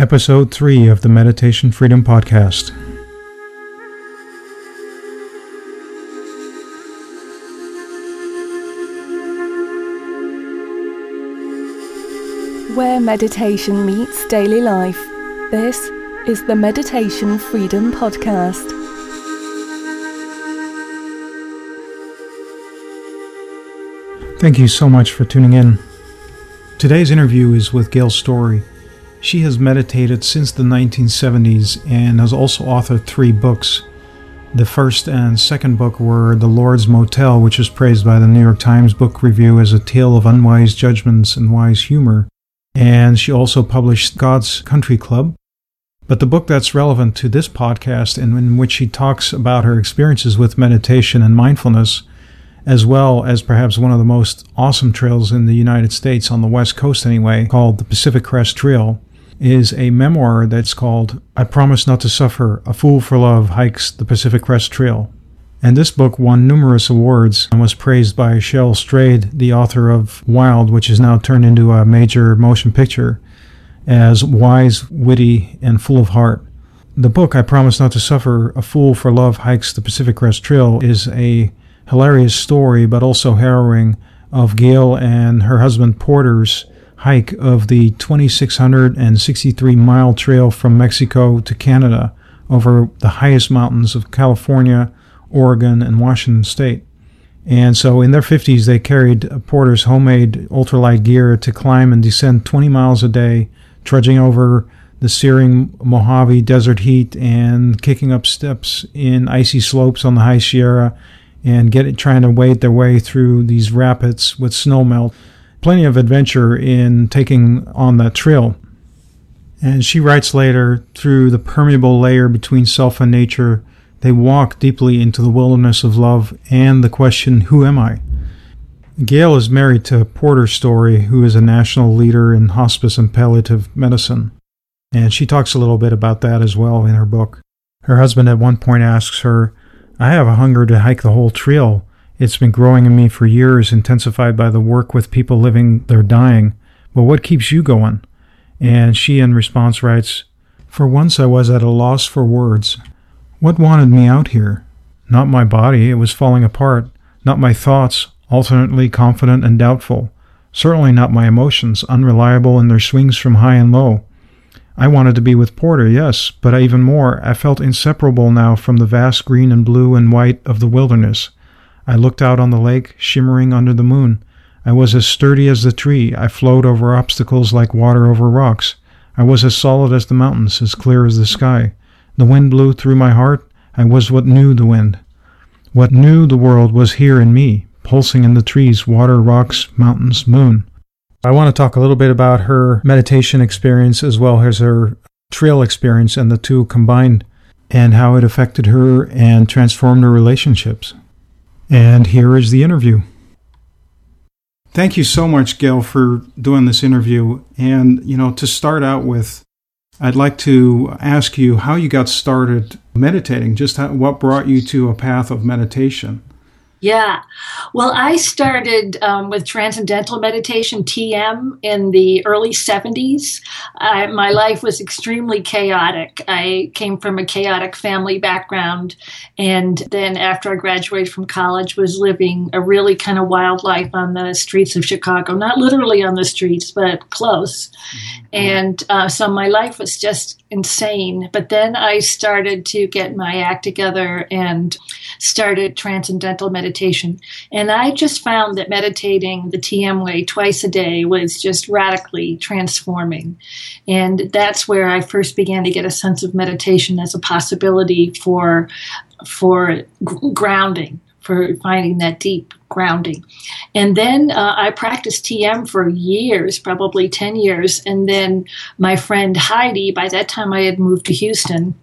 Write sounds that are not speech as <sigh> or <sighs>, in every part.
Episode 3 of the Meditation Freedom Podcast. Where meditation meets daily life, this is the Meditation Freedom Podcast. Thank you so much for tuning in. Today's interview is with Gail Storey. She has meditated since the 1970s and has also authored three books. The first and second book were The Lord's Motel, which is praised by the New York Times Book Review as a tale of unwise judgments and wise humor. And she also published God's Country Club. But the book that's relevant to this podcast and in which she talks about her experiences with meditation and mindfulness, as well as perhaps one of the most awesome trails in the United States on the West Coast anyway, called the Pacific Crest Trail, is a memoir that's called I Promise Not to Suffer A Fool for Love Hikes the Pacific Crest Trail. And this book won numerous awards and was praised by Cheryl Strayed, the author of Wild, which is now turned into a major motion picture, as wise, witty, and full of heart. The book, I Promise Not to Suffer A Fool for Love Hikes the Pacific Crest Trail, is a hilarious story, but also harrowing, of Gail and her husband Porter's hike of the 2,663 mile trail from Mexico to Canada over the highest mountains of California, Oregon, and Washington state. And so in their 50s, they carried Porter's homemade ultralight gear to climb and descend 20 miles a day, trudging over the searing Mojave desert heat and kicking up steps in icy slopes on the high Sierra and get, trying to wade their way through these rapids with snow melt plenty of adventure in taking on that trail. And she writes later, through the permeable layer between self and nature, they walk deeply into the wilderness of love and the question, Who am I? Gail is married to Porter Storey, who is a national leader in hospice and palliative medicine. And she talks a little bit about that as well in her book. Her husband at one point asks her, I have a hunger to hike the whole trail. It's been growing in me for years, intensified by the work with people living their dying. But what keeps you going? And she, in response, writes, For once I was at a loss for words. What wanted me out here? Not my body, it was falling apart. Not my thoughts, alternately confident and doubtful. Certainly not my emotions, unreliable in their swings from high and low. I wanted to be with Porter, yes, but even more, I felt inseparable now from the vast green and blue and white of the wilderness. I looked out on the lake, shimmering under the moon. I was as sturdy as the tree. I flowed over obstacles like water over rocks. I was as solid as the mountains, as clear as the sky. The wind blew through my heart. I was what knew the wind. What knew the world was here in me, pulsing in the trees, water, rocks, mountains, moon. I want to talk a little bit about her meditation experience as well as her trail experience and the two combined and how it affected her and transformed her relationships. And here is the interview. Thank you so much, Gail, for doing this interview. And, you know, to start out with, I'd like to ask you how you got started meditating, just how, what brought you to a path of meditation. Yeah. Well, I started um, with Transcendental Meditation, TM, in the early 70s. I, my life was extremely chaotic. I came from a chaotic family background. And then after I graduated from college, was living a really kind of wild life on the streets of Chicago. Not literally on the streets, but close. Mm-hmm. And uh, so my life was just insane. But then I started to get my act together and started transcendental meditation. And I just found that meditating the TM way twice a day was just radically transforming. And that's where I first began to get a sense of meditation as a possibility for for grounding for finding that deep grounding. And then uh, I practiced TM for years, probably 10 years. And then my friend Heidi, by that time I had moved to Houston.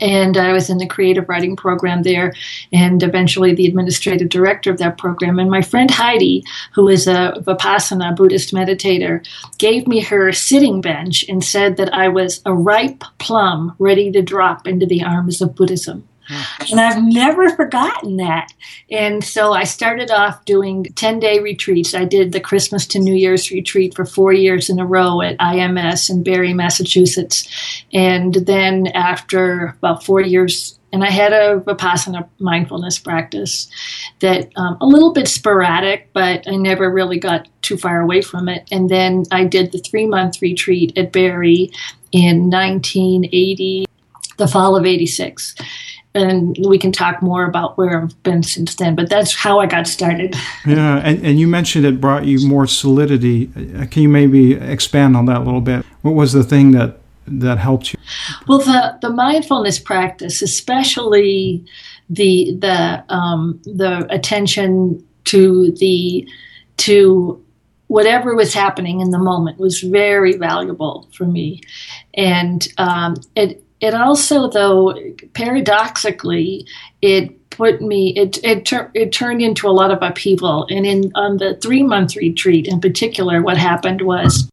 And I was in the creative writing program there, and eventually the administrative director of that program. And my friend Heidi, who is a Vipassana Buddhist meditator, gave me her sitting bench and said that I was a ripe plum ready to drop into the arms of Buddhism. And I've never forgotten that. And so I started off doing 10 day retreats. I did the Christmas to New Year's retreat for four years in a row at IMS in Barre, Massachusetts. And then after about four years, and I had a Vipassana mindfulness practice that um, a little bit sporadic, but I never really got too far away from it. And then I did the three month retreat at Barre in 1980, the fall of 86 and we can talk more about where I've been since then. But that's how I got started. <laughs> Yeah, and, and you mentioned it brought you more solidity. Uh, can you maybe expand on that a little bit? What was the thing that that helped you? Well, the the mindfulness practice, especially the the um, the attention to the to whatever was happening in the moment was very valuable for me, and um, it it also, though, paradoxically, it put me it it, tur- it turned into a lot of upheaval. And in on the three month retreat in particular, what happened was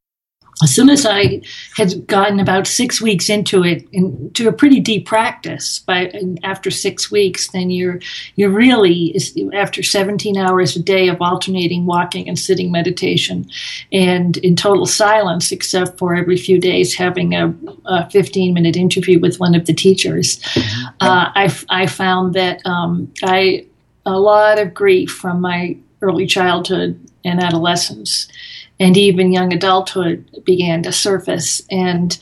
as soon as I had gotten about six weeks into it, into a pretty deep practice, by after six weeks, then you're you're really after 17 hours a day of alternating walking and sitting meditation, and in total silence, except for every few days having a, a 15 minute interview with one of the teachers. Mm-hmm. Uh, I I found that um, I a lot of grief from my early childhood and adolescence and even young adulthood began to surface. And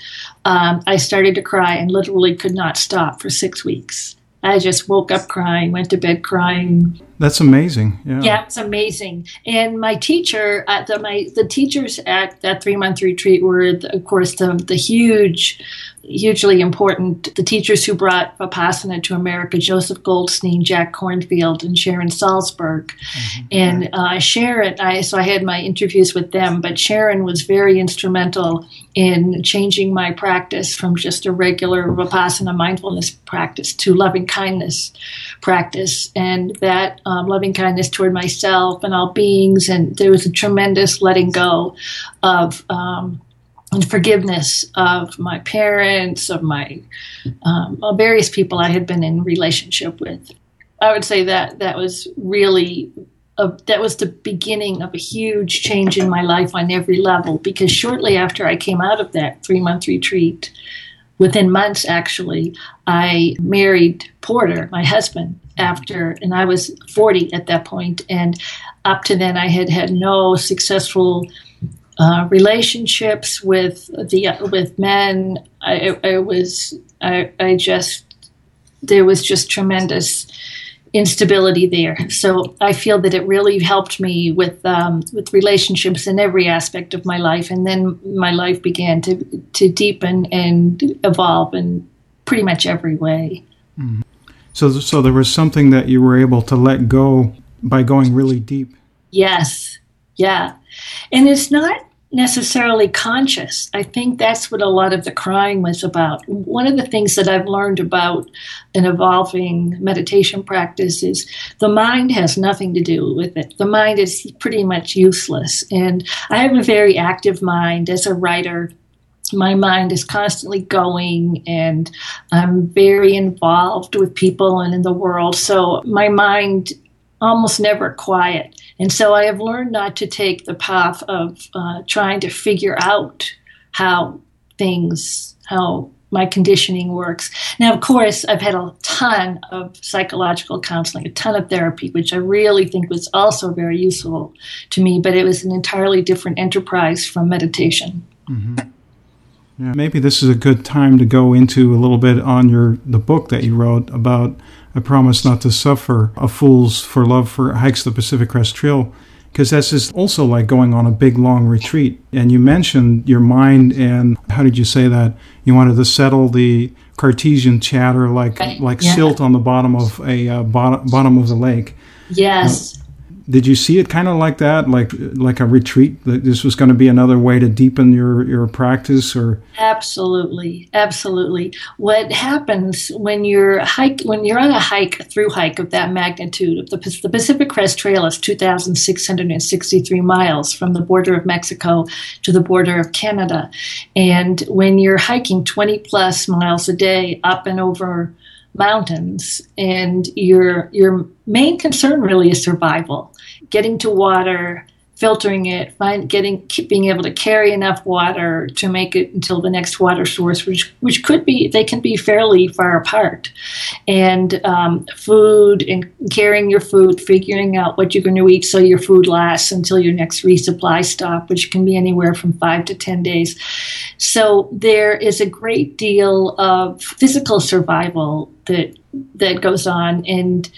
um, I started to cry and literally could not stop for six weeks. I just woke up crying, went to bed crying. That's amazing. Yeah, yeah it's amazing. And my teacher, at the, my the teachers at that three month retreat were, of course, the the huge hugely important. The teachers who brought Vipassana to America, Joseph Goldstein, Jack Kornfield, and Sharon Salzberg. Mm-hmm. And uh, Sharon, I, so I had my interviews with them, but Sharon was very instrumental in changing my practice from just a regular Vipassana mindfulness practice to loving kindness practice. And that um, loving kindness toward myself and all beings. And there was a tremendous letting go of. Um, and forgiveness of my parents, of my um, various people I had been in relationship with. I would say that that was really a, that was the beginning of a huge change in my life on every level. Because shortly after I came out of that three month retreat, within months actually, I married Porter, my husband. After and I was 40 at that point, and up to then I had had no successful uh, relationships with the with men. I, I was I, I just there was just tremendous instability there. So I feel that it really helped me with um, with relationships in every aspect of my life, and then my life began to to deepen and evolve in pretty much every way. Mm-hmm. So, so there was something that you were able to let go by going really deep. Yes, yeah, and it's not necessarily conscious. I think that's what a lot of the crying was about. One of the things that I've learned about an evolving meditation practice is the mind has nothing to do with it. The mind is pretty much useless. And I have a very active mind as a writer. My mind is constantly going, and I'm very involved with people and in the world. So my mind almost never quiet. And so I have learned not to take the path of uh, trying to figure out how things, how my conditioning works. Now, of course, I've had a ton of psychological counseling, a ton of therapy, which I really think was also very useful to me, but it was an entirely different enterprise from meditation. Mm-hmm. Yeah, maybe this is a good time to go into a little bit on your the book that you wrote about I promise not to suffer a fool's for love for hikes the Pacific Crest Trail because that's just also like going on a big long retreat. And you mentioned your mind and how did you say that? You wanted to settle the Cartesian chatter like like yeah. silt on the bottom of a uh, bottom bottom of the lake. Yes. Uh, did you see it kind of like that, like like a retreat? That this was going to be another way to deepen your your practice, or absolutely, absolutely. What happens when you're hike when you're on a hike through hike of that magnitude? The, the Pacific Crest Trail is two thousand six hundred and sixty three miles from the border of Mexico to the border of Canada, and when you're hiking twenty plus miles a day up and over mountains and your your main concern really is survival getting to water filtering it, find getting being able to carry enough water to make it until the next water source, which which could be they can be fairly far apart, and um, food and carrying your food, figuring out what you're going to eat so your food lasts until your next resupply stop, which can be anywhere from five to ten days. So there is a great deal of physical survival that that goes on and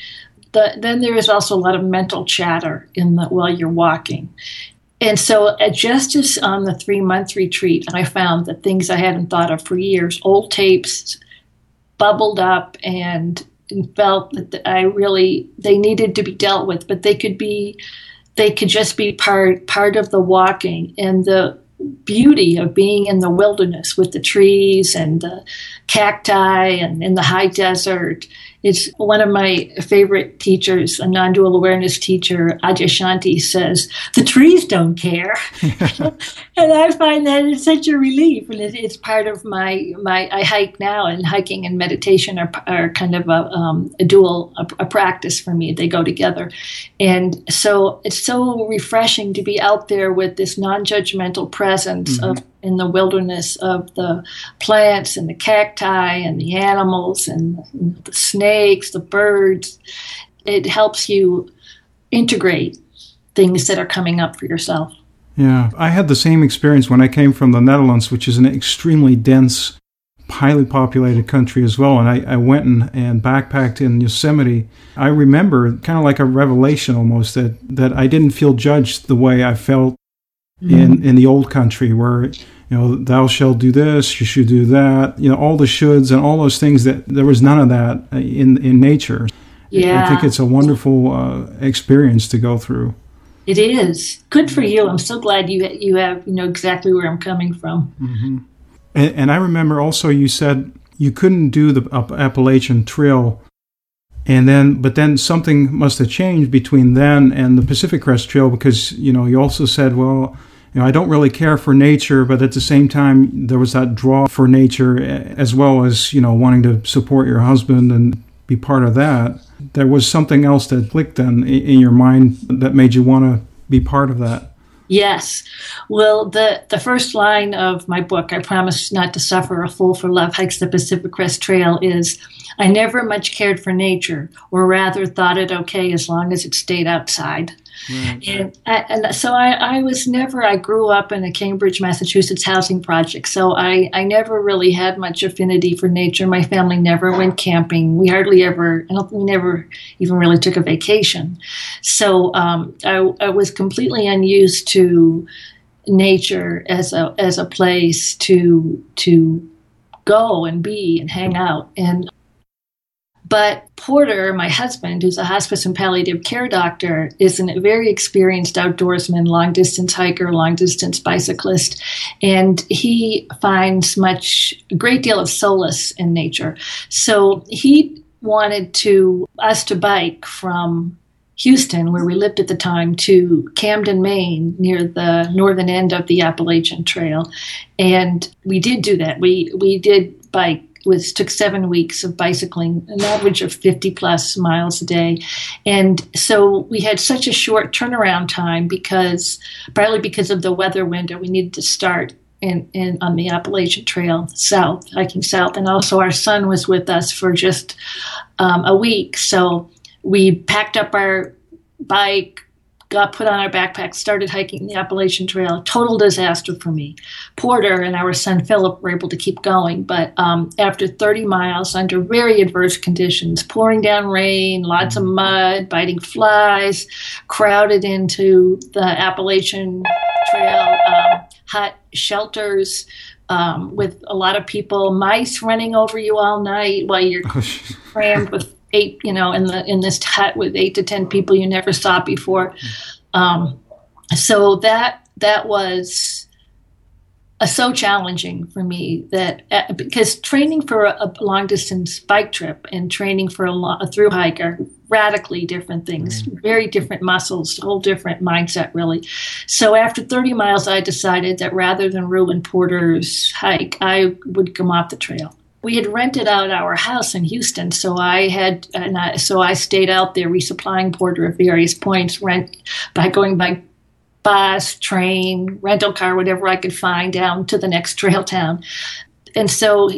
the, then there is also a lot of mental chatter in the, while you're walking. And so, uh, just as on the three month retreat, I found that things I hadn't thought of for years, old tapes bubbled up and felt that I really they needed to be dealt with, but they could be they could just be part part of the walking and the beauty of being in the wilderness with the trees and the cacti and in the high desert it's one of my favorite teachers, a non dual awareness teacher, Adyashanti, says, The trees don't care. <laughs> <laughs> and I find that it's such a relief. And it's part of my, my I hike now, and hiking and meditation are, are kind of a, um, a dual a, a practice for me. They go together. And so it's so refreshing to be out there with this non judgmental presence mm-hmm. of in the wilderness of the plants and the cacti and the animals and the snakes, the birds. It helps you integrate things that are coming up for yourself. Yeah, I had the same experience when I came from the Netherlands, which is an extremely dense, highly populated country as well. And I, I went and, and backpacked in Yosemite. I remember kind of like a revelation almost that, that I didn't feel judged the way I felt mm-hmm. in, in the old country where you know, thou shalt do this, you should do that, you know, all the shoulds and all those things that there was none of that in, in nature. Yeah. I think it's a wonderful uh, experience to go through. It is good for you. I'm so glad you you have you know exactly where I'm coming from. Mm-hmm. And, and, I remember also you said you couldn't do the Appalachian Trail, and then but then something must have changed between then and the Pacific Crest Trail because you know you also said well you know, I don't really care for nature, but at the same time, there was that draw for nature eh, as well as, you know, wanting to support your husband and be part of that. There was something else that clicked then in your mind that made you want to be part of that. Yes. Well, the, the first line of my book, I Promise Not to Suffer, A Fool for Love Hikes the Pacific Crest Trail, is I never much cared for nature, or rather thought it okay as long as it stayed outside. Right. And, I, and so I, I, was never, I grew up in a Cambridge, Massachusetts housing project. So I, I never really had much affinity for nature. My family never went camping. We hardly ever, I don't, we never even really took a vacation. So um, I, I was completely unused to nature as a, as a place to, to go and be and hang out. And but Porter, my husband, who's a hospice and palliative care doctor, is a very experienced outdoorsman, long distance hiker, long distance bicyclist, and he finds much, a great deal of solace in nature. So he wanted to us to bike from Houston, where we lived at the time, to Camden, Maine, near the northern end of the Appalachian Trail, and we did do that. We we did bike was took seven weeks of bicycling, an average of 50 plus miles a day. And so we had such a short turnaround time because, partly because of the weather window, we needed to start in, in on the Appalachian Trail south, hiking south. And also our son was with us for just um, a week. So we packed up our bike, got put on our backpacks, started hiking the Appalachian Trail. Total disaster for me. Porter and our son Philip were able to keep going, but um, after 30 miles under very adverse conditions, pouring down rain, lots of mud, biting flies, crowded into the Appalachian Trail, um, hut shelters. Um, with a lot of people, mice running over you all night while you're <laughs> crammed with eight, you know, in the in this hut with eight to ten people you never saw before. Um, so that that was uh, so challenging for me that uh, because training for a, a, long distance bike trip and training for a, lo- a through hike are radically different things, mm. very different muscles, whole different mindset, really. So after 30 miles, I decided that rather than ruin Porter's hike, I would come off the trail we had rented out our house in Houston, so I had and I, so I stayed out there resupplying Porter at various points, rent by going by bus, train, rental car, whatever I could find down to the next <laughs> trail town. And so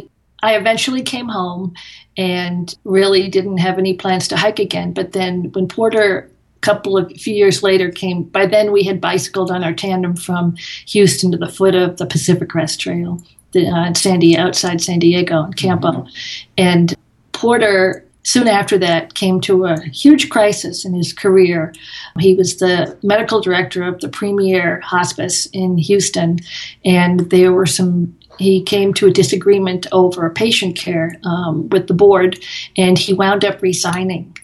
I eventually came home and really didn't have any plans to hike again. But then when Porter a couple of few years later came by then we had bicycled on our tandem from Houston to the foot of the Pacific Crest Trail the, uh, San Diego, outside San Diego in Campo. Mm-hmm. And Porter soon after that came to a huge crisis in his career. He was the medical director of the Premier Hospice in Houston, and there were some. He came to a disagreement over patient care um, with the board, and he wound up resigning.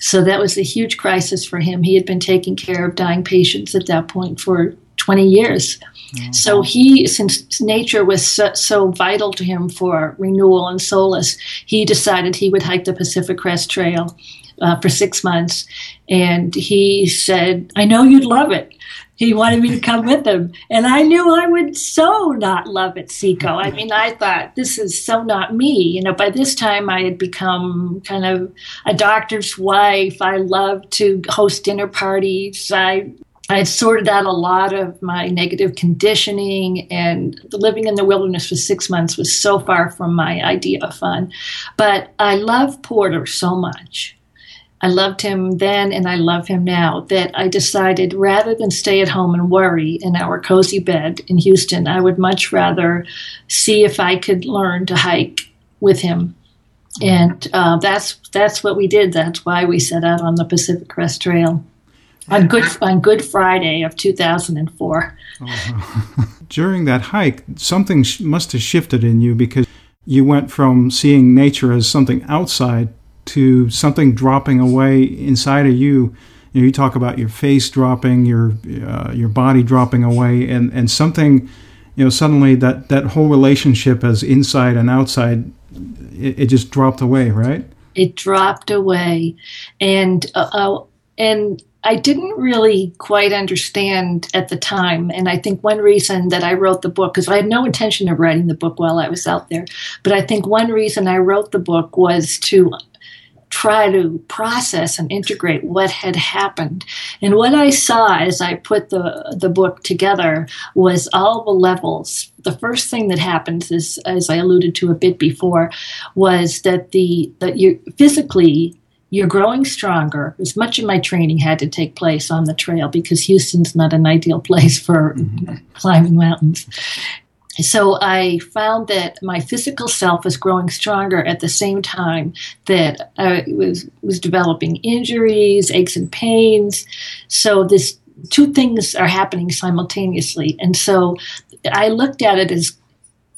So that was a huge crisis for him. He had been taking care of dying patients at that point for 20 years. Mm-hmm. So he, since nature was so, so, vital to him for renewal and solace, he decided he would hike the Pacific Crest Trail uh, for six months. And he said, I know you'd love it. He wanted me to come with him. And I knew I would so not love it, Seco. I mean, I thought, this is so not me. You know, by this time I had become kind of a doctor's wife. I loved to host dinner parties. I I had sorted out a lot of my negative conditioning, and living in the wilderness for six months was so far from my idea of fun. But I love Porter so much. I loved him then and I love him now that I decided rather than stay at home and worry in our cozy bed in Houston, I would much rather see if I could learn to hike with him. And uh, that's that's what we did. That's why we set out on the Pacific Crest Trail on Good on Good Friday of 2004. Uh-huh. <laughs> During that hike, something must have shifted in you because you went from seeing nature as something outside to something dropping away inside of you. You, know, you talk about your face dropping, your uh, your body dropping away, and and something, you know, suddenly that that whole relationship as inside and outside, it, it just dropped away, right? It dropped away, and uh, uh and I didn't really quite understand at the time. And I think one reason that I wrote the book, because I had no intention of writing the book while I was out there, but I think one reason I wrote the book was to try to process and integrate what had happened. And what I saw as I put the, the book together was all the levels. The first thing that happens is, as I alluded to a bit before, was that the that you physically you're growing stronger. As much of my training had to take place on the trail because Houston's not an ideal place for mm-hmm. climbing mountains. So I found that my physical self was growing stronger at the same time that I was was developing injuries, aches and pains. So this two things are happening simultaneously, and so I looked at it as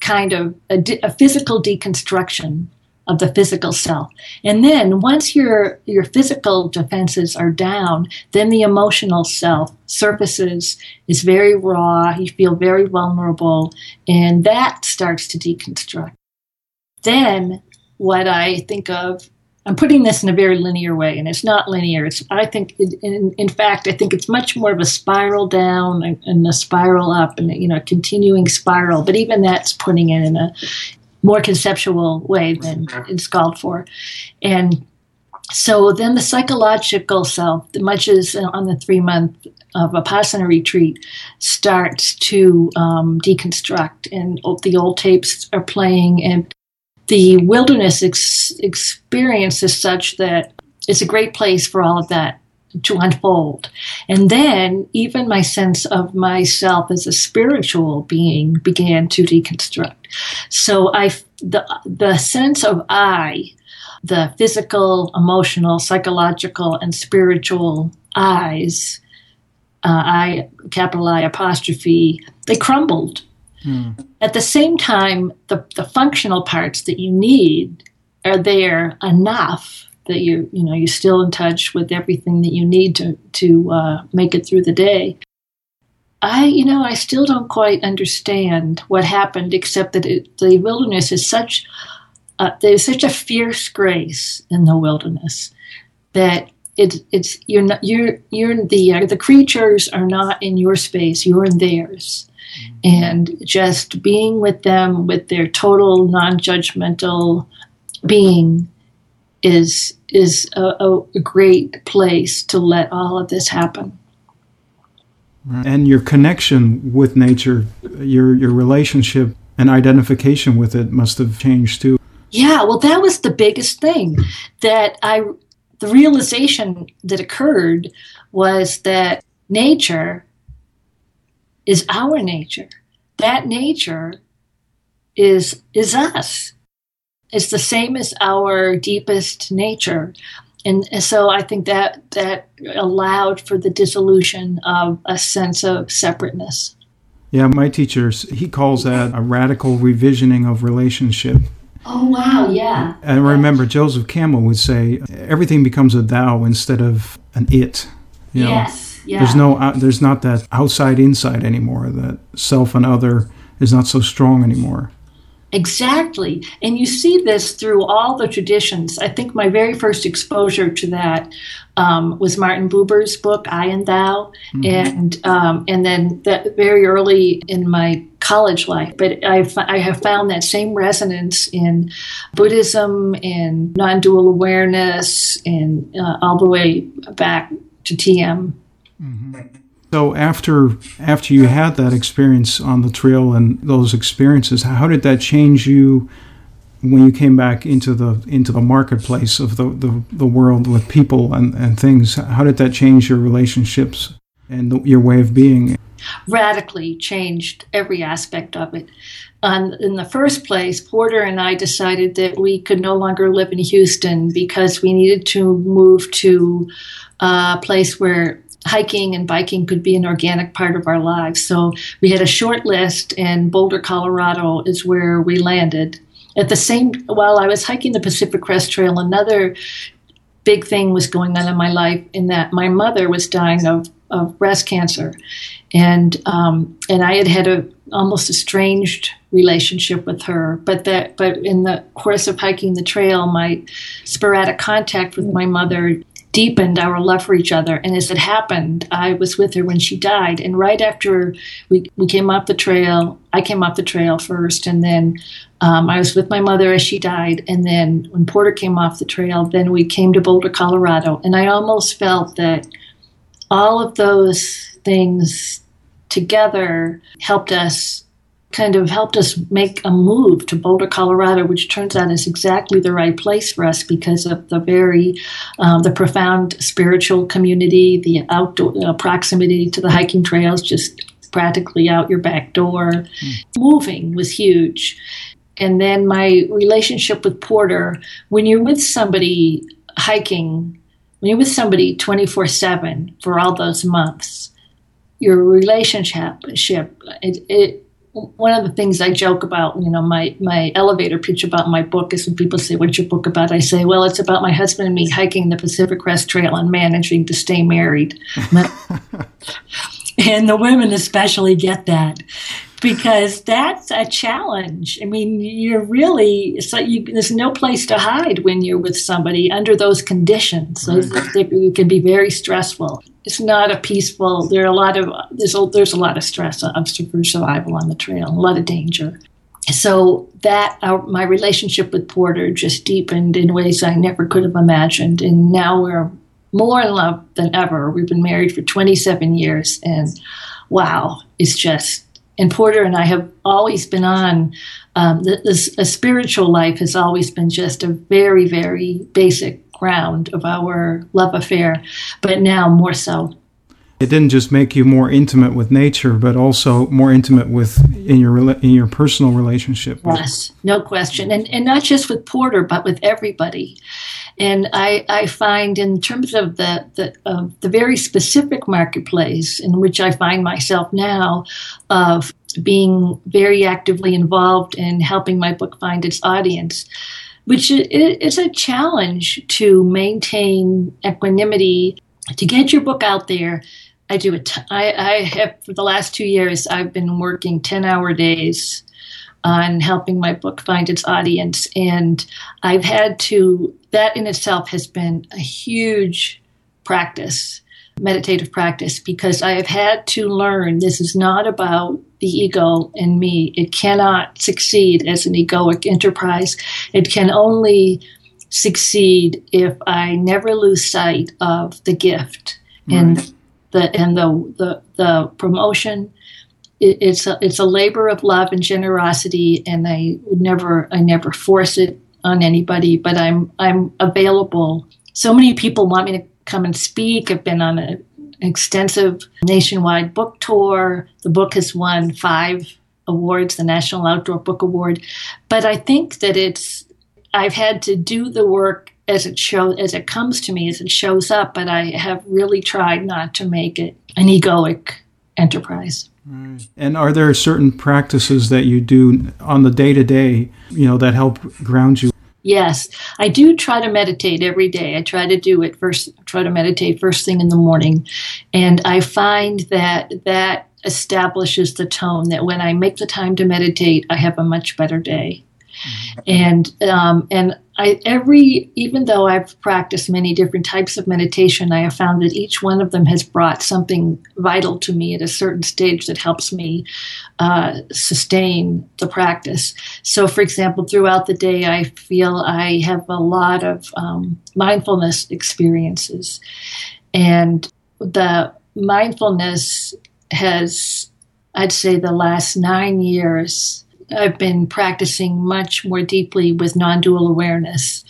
kind of a, a physical deconstruction of the physical self. And then once your your physical defenses are down, then the emotional self surfaces is very raw, you feel very vulnerable, and that starts to deconstruct. Then what I think of I'm putting this in a very linear way, and it's not linear. It's, I think, in, in fact, I think it's much more of a spiral down and, and a spiral up, and you know, a continuing spiral. But even that's putting it in a more conceptual way than it's called for. And so then the psychological self, much as on the three month of a Vipassana retreat, starts to um, deconstruct, and the old tapes are playing, and the wilderness ex- experience is such that it's a great place for all of that to unfold. And then even my sense of myself as a spiritual being began to deconstruct. So I the the sense of I, the physical, emotional, psychological, and spiritual eyes, uh, I capital I apostrophe, they crumbled. Hmm. At the same time, the, the functional parts that you need are there enough that you you know you're still in touch with everything that you need to to uh, make it through the day. I you know I still don't quite understand what happened, except that it, the wilderness is such uh, there's such a fierce grace in the wilderness that it, it's you're not you're you're the uh, the creatures are not in your space you're in theirs and just being with them with their total non-judgmental being is is a, a great place to let all of this happen and your connection with nature your your relationship and identification with it must have changed too yeah well that was the biggest thing that i the realization that occurred was that nature is our nature. That nature is is us. It's the same as our deepest nature. And, so I think that that allowed for the dissolution of a sense of separateness. Yeah, my teacher, he calls that a radical revisioning of relationship. Oh, wow, yeah. And I remember Joseph Campbell would say everything becomes a thou instead of an it. You know? Yes yeah. There's no, uh, there's not that outside inside anymore. That self and other is not so strong anymore. Exactly. And you see this through all the traditions. I think my very first exposure to that um, was Martin Buber's book, I and Thou. Mm-hmm. And, um, and then that very early in my college life. But I, I have found that same resonance in Buddhism in non dual awareness and uh, all the way back to TM. Mm-hmm. So after after you had that experience on the trail and those experiences, how did that change you when you came back into the into the marketplace of the, the, the world with people and, and things? How did that change your relationships and the, your way of being? Radically changed every aspect of it. Um, in the first place, Porter and I decided that we could no longer live in Houston because we needed to move to a place where hiking and biking could be an organic part of our lives. So we had a short list, and Boulder, Colorado is where we landed. At the same, while I was hiking the Pacific Crest Trail, another big thing was going on in my life in that my mother was dying of, of breast cancer, and um, and I had had a almost estranged relationship with her. But that but in the course of hiking the trail, my sporadic contact with my mother deepened our love for each other. And as it happened, I was with her when she died. And right after we, we came off the trail, I came off the trail first, and then um, I was with my mother as she died. And then when Porter came off the trail, then we came to Boulder, Colorado. And I almost felt that all of those things together helped us kind of helped us make a move to Boulder, Colorado, which turns out is exactly the right place for us because of the very, um, the profound spiritual community, the outdoor uh, proximity to the hiking trails, just practically out your back door. Mm. Moving was huge. And then my relationship with Porter, when you're with somebody hiking, when you're with somebody 24 7 for all those months, your relationship, it, it one of the things I joke about, you know, my, my elevator pitch about my book is when people say, What's your book about? I say, Well, it's about my husband and me hiking the Pacific Crest Trail and managing to stay married. <laughs> and the women especially get that because that's a challenge. I mean, you're really so you, there's no place to hide when you're with somebody under those conditions. So it can be very stressful. It's not a peaceful. There are a lot of there's a, there's a lot of stress of survival on the trail, a lot of danger. So that our, my relationship with Porter just deepened in ways I never could have imagined, and now we're more in love than ever. We've been married for 27 years, and wow, it's just and Porter and I have always been on. Um, a spiritual life has always been just a very, very basic ground of our love affair, but now more so. It didn't just make you more intimate with nature, but also more intimate with in your in your personal relationship. Yes, no question, and and not just with Porter, but with everybody. And I, I find, in terms of the the, uh, the very specific marketplace in which I find myself now, of being very actively involved in helping my book find its audience, which is a challenge to maintain equanimity, to get your book out there. I do it. I, I have for the last two years. I've been working ten hour days on helping my book find its audience. And I've had to, that in itself has been a huge practice, meditative practice, because I have had to learn this is not about the ego and me. It cannot succeed as an egoic enterprise. It can only succeed if I never lose sight of the gift right. and the and the the, the promotion. It, it's a it's a labor of love and generosity, and I would never I never force it on anybody. But I'm I'm available. So many people want me to come and speak. I've been on a extensive nationwide book tour. The book has won five awards, the National Outdoor Book Award. But I think that it's I've had to do the work as it show as it comes to me, as it shows up, but I have really tried not to make it an egoic enterprise. And are there certain practices that you do on the day to day, you know, that help ground you? Yes, I do try to meditate every day. I try to do it first, try to meditate first thing in the morning. And I find that that establishes the tone that when I make the time to meditate, I have a much better day. Mm-hmm. And um, and I every even though I've practiced many different types of meditation, I have found that each one of them has brought something vital to me at a certain stage that helps me uh, sustain the practice. So, for example, throughout the day, I feel I have a lot of um, mindfulness experiences, and the mindfulness has, I'd say, the last nine years I've been practicing much more deeply with non-dual awareness,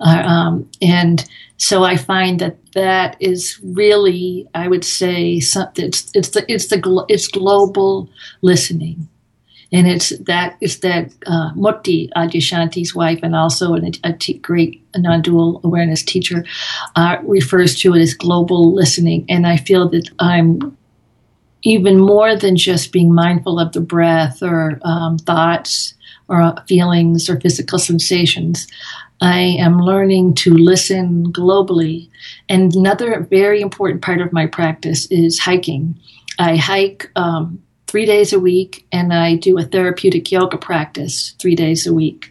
uh, um, and so I find that that is really, I would say, something. It's it's the it's the it's global listening, and it's that it's that uh, Mukti Adyashanti's wife, and also a, a t- great non-dual awareness teacher, uh, refers to it as global listening, and I feel that I'm even more than just being mindful of the breath or um, thoughts or feelings or physical sensations. I am learning to listen globally. And another very important part of my practice is hiking. I hike um, three days a week and I do a therapeutic yoga practice three days a week.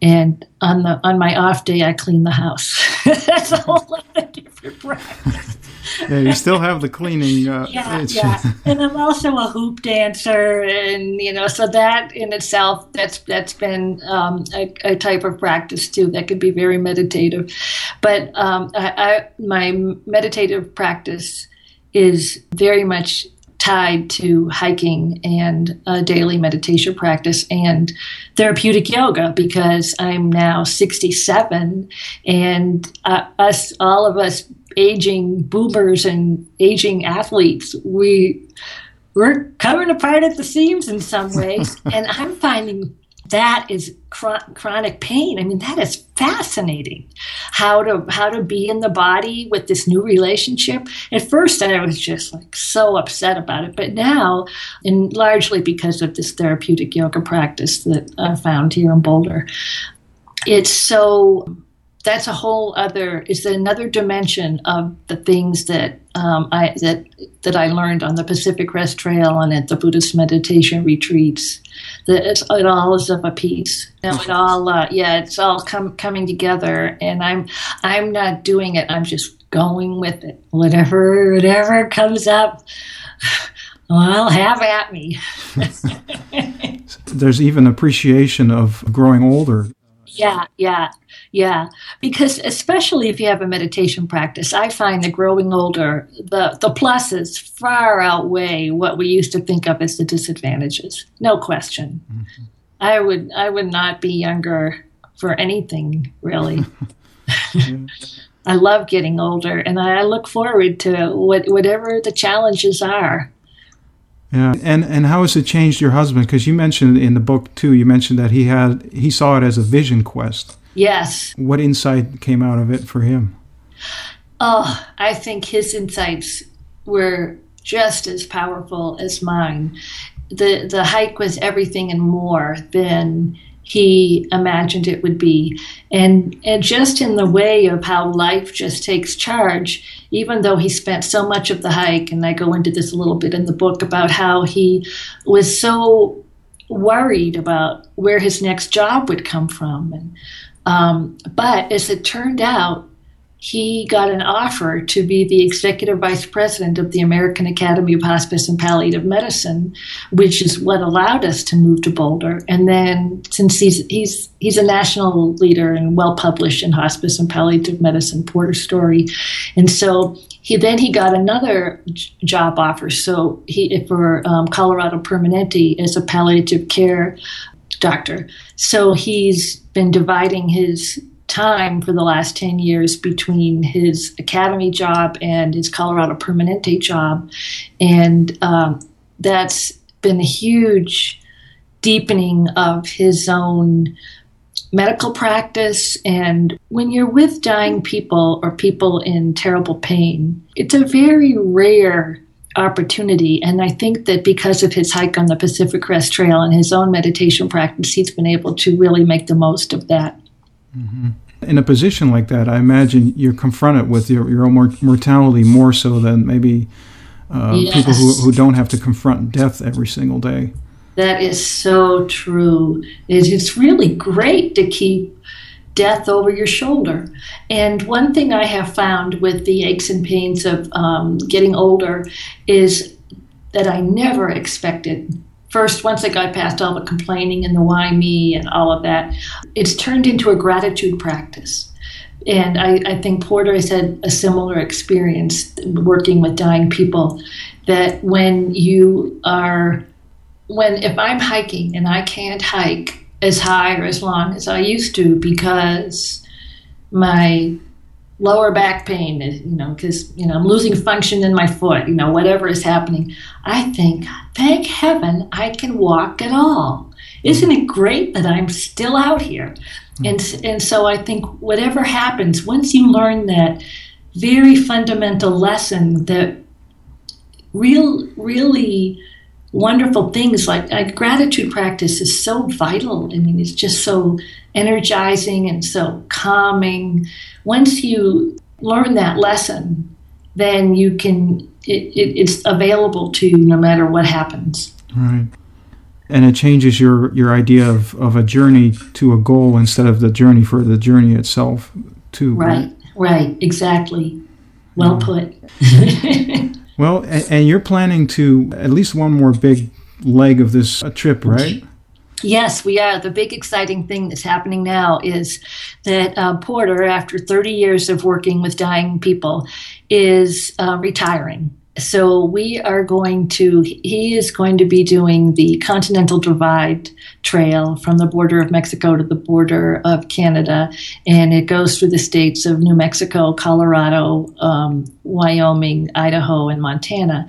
And on the on my off day, I clean the house. <laughs> That's a whole other practice yeah, you still have the cleaning. Uh, yeah, itch. yeah. <laughs> And I'm also a hoop dancer, and you know, so that in itself, that's that's been um, a, a, type of practice too. That could be very meditative. But um, I, I, my meditative practice is very much tied to hiking and a daily meditation practice and therapeutic yoga because I'm now 67 and uh, us all of us aging boomers and aging athletes, we we're coming apart at the seams in some ways, <laughs> and I'm finding that is chronic pain. I mean, that is fascinating. How to how to be in the body with this new relationship. At first, I was just like so upset about it, but now, and largely because of this therapeutic yoga practice that I found here in Boulder, it's so that's a whole other It's another dimension of the things that um, I that that I learned on the Pacific Crest Trail and at the Buddhist meditation retreats. That it all is of a piece. You know, it all uh, yeah, it's all com- coming together, and I'm I'm not doing it. I'm just going with it. Whatever whatever comes up. <sighs> Well, have at me. <laughs> <laughs> There's even appreciation of growing older. Yeah, yeah. Yeah, because especially if you have a meditation practice, I find that growing older, the, the pluses far outweigh what we used to think of as the disadvantages. No question. Mm-hmm. I would I would not be younger for anything really. <laughs> I love getting older, and I look forward to what, whatever the challenges are. Yeah, and and how has it changed your husband? Because you mentioned in the book too. You mentioned that he had he saw it as a vision quest. Yes. What insight came out of it for him? Oh, I think his insights were just as powerful as mine. The the hike was everything and more than he imagined it would be. And and just in the way of how life just takes charge, even though he spent so much of the hike, and I go into this a little bit in the book about how he was so worried about where his next job would come from and um, but as it turned out, he got an offer to be the executive vice president of the American Academy of Hospice and Palliative Medicine, which is what allowed us to move to Boulder. And then, since he's he's he's a national leader and well published in hospice and palliative medicine, Porter Storey, and so he then he got another job offer. So he for um, Colorado Permanente as a palliative care doctor. So he's been dividing his time for the last 10 years between his academy job and his Colorado Permanente job. And um, that's been a huge deepening of his own medical practice. And when you're with dying people or people in terrible pain, it's a very rare opportunity. And I think that because of his hike on the Pacific Crest Trail and his own meditation practice, he's been able to really make the most of that. Mm-hmm. In a position like that, I imagine you're confronted with your, your own mortality more so than maybe uh, yes. people who, who don't have to confront death every single day. That is so true. It's really great to keep death over your shoulder. And one thing I have found with the aches and pains of um, getting older is that I never expected first, once I got past all the complaining and the why me and all of that, it's turned into a gratitude practice. And I, I think Porter has had a similar experience working with dying people. That when you are, when if I'm hiking and I can't hike as high or as long as I used to because my lower back pain, you know, because, you know, I'm losing function in my foot, you know, whatever is happening. I think, thank heaven I can walk at all. Isn't it great that I'm still out here? Mm-hmm. And, and so I think whatever happens, once you learn that very fundamental lesson that real, really wonderful things like, like gratitude practice is so vital. I mean, it's just so energizing and so calming. Once you learn that lesson, then you can, it, it, it's available to you no matter what happens. Right. And it changes your, your idea of, of a journey to a goal instead of the journey for the journey itself, too. Right, right, right exactly. Well put. <laughs> well, and, and, you're planning to at least one more big leg of this trip, right? Yes, we are. The big exciting thing that's happening now is that uh, Porter, after 30 years of working with dying people, is uh, retiring so we are going to he is going to be doing the continental divide trail from the border of mexico to the border of canada. And it goes through the states of new mexico colorado um, wyoming idaho and montana.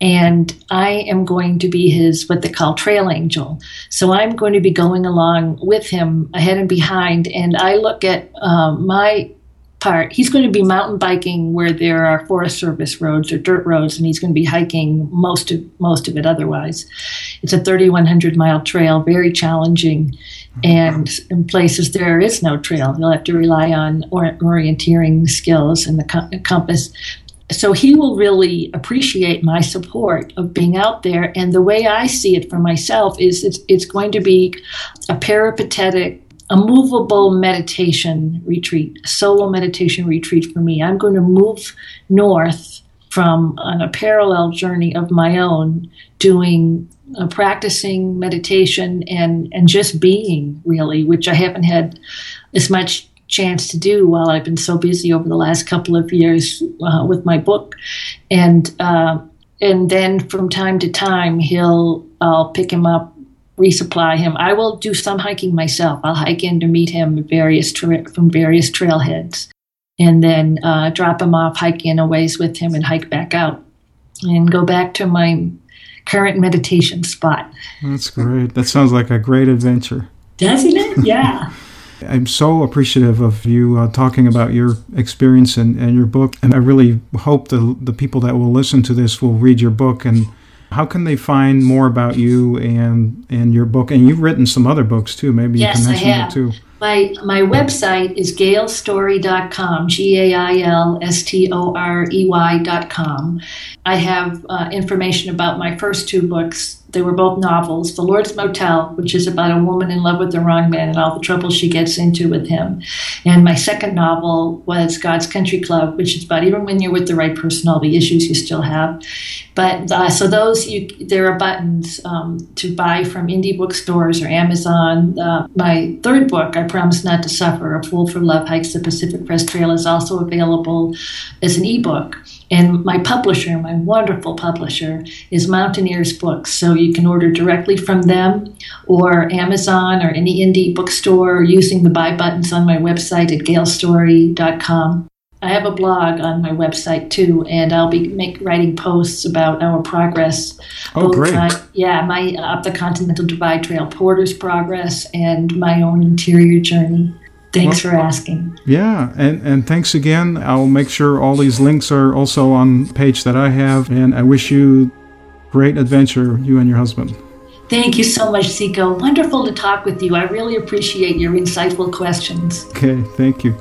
And i am going to be his what they call trail angel. So i'm going to be going along with him ahead and behind. And i look at um, my part. He's going to be mountain biking where there are Forest Service roads or dirt roads, and he's going to be hiking most of most of it. Otherwise, it's a 3,100 mile trail, very challenging, and in places there is no trail. You'll have to rely on orienteering skills and the compass. So he will really appreciate my support of being out there. And the way I see it for myself is it's, it's going to be a peripatetic a movable meditation retreat, a solo meditation retreat for me. I'm going to move north from on a parallel journey of my own, doing uh, practicing meditation and and just being really, which I haven't had as much chance to do while I've been so busy over the last couple of years uh, with my book, and uh, and then from time to time he'll I'll pick him up resupply him. I will do some hiking myself. I'll hike in to meet him various tra- from various trailheads, and then uh, drop him off, hike in a ways with him, and hike back out, and go back to my current meditation spot. That's great. That sounds like a great adventure. Doesn't it? <laughs> Yeah. I'm so appreciative of you uh, talking about your experience and, and your book. And I really hope the, the people that will listen to this will read your book and how can they find more about you and and your book? And you've written some other books too. Maybe you yes, can mention that too. My my website is gailstorey.com, G A I L S T O R E Y.com. I have uh, information about my first two books They were both novels. The Lord's Motel, which is about a woman in love with the wrong man and all the trouble she gets into with him. And my second novel was God's Country Club, which is about even when you're with the right person, all the issues you still have. But uh, so those, you, there are buttons um, to buy from indie bookstores or Amazon. Uh, my third book, I Promise Not to Suffer, A Fool for Love Hikes the Pacific Crest Trail, is also available as an ebook. And my publisher, my wonderful publisher, is Mountaineers Books. So you can order directly from them or Amazon or any indie bookstore using the buy buttons on my website at gailstorey.com. I have a blog on my website too, and I'll be make, writing posts about our progress. Oh, great! My, yeah, my uh, up the Continental Divide Trail Porter's progress and my own interior journey. Thanks well, for asking. Yeah, and, and thanks again. I'll make sure all these links are also on page that I have, and I wish you great adventure, you and your husband. Thank you so much, Zico. Wonderful to talk with you. I really appreciate your insightful questions. Okay, thank you.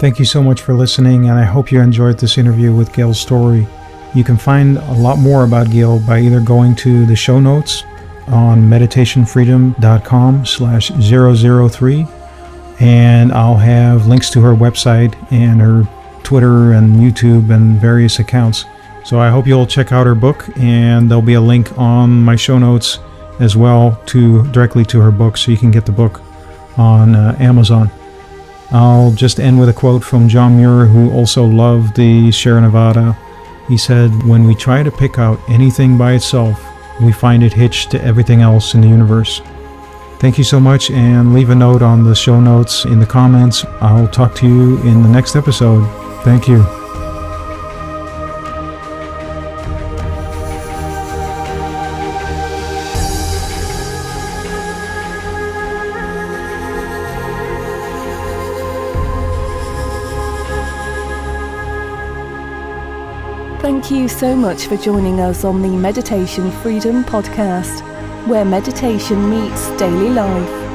Thank you so much for listening, and I hope you enjoyed this interview with Gail Storey. You can find a lot more about Gail by either going to the show notes on meditationfreedom.com slash 003 and I'll have links to her website and her Twitter and YouTube and various accounts. So I hope you'll check out her book, and there'll be a link on my show notes as well to directly to her book, so you can get the book on uh, Amazon. I'll just end with a quote from John Muir, who also loved the Sierra Nevada. He said, When we try to pick out anything by itself, we find it hitched to everything else in the universe. Thank you so much, and leave a note on the show notes in the comments. I'll talk to you in the next episode. Thank you. Thank you so much for joining us on the Meditation Freedom Podcast where meditation meets daily life.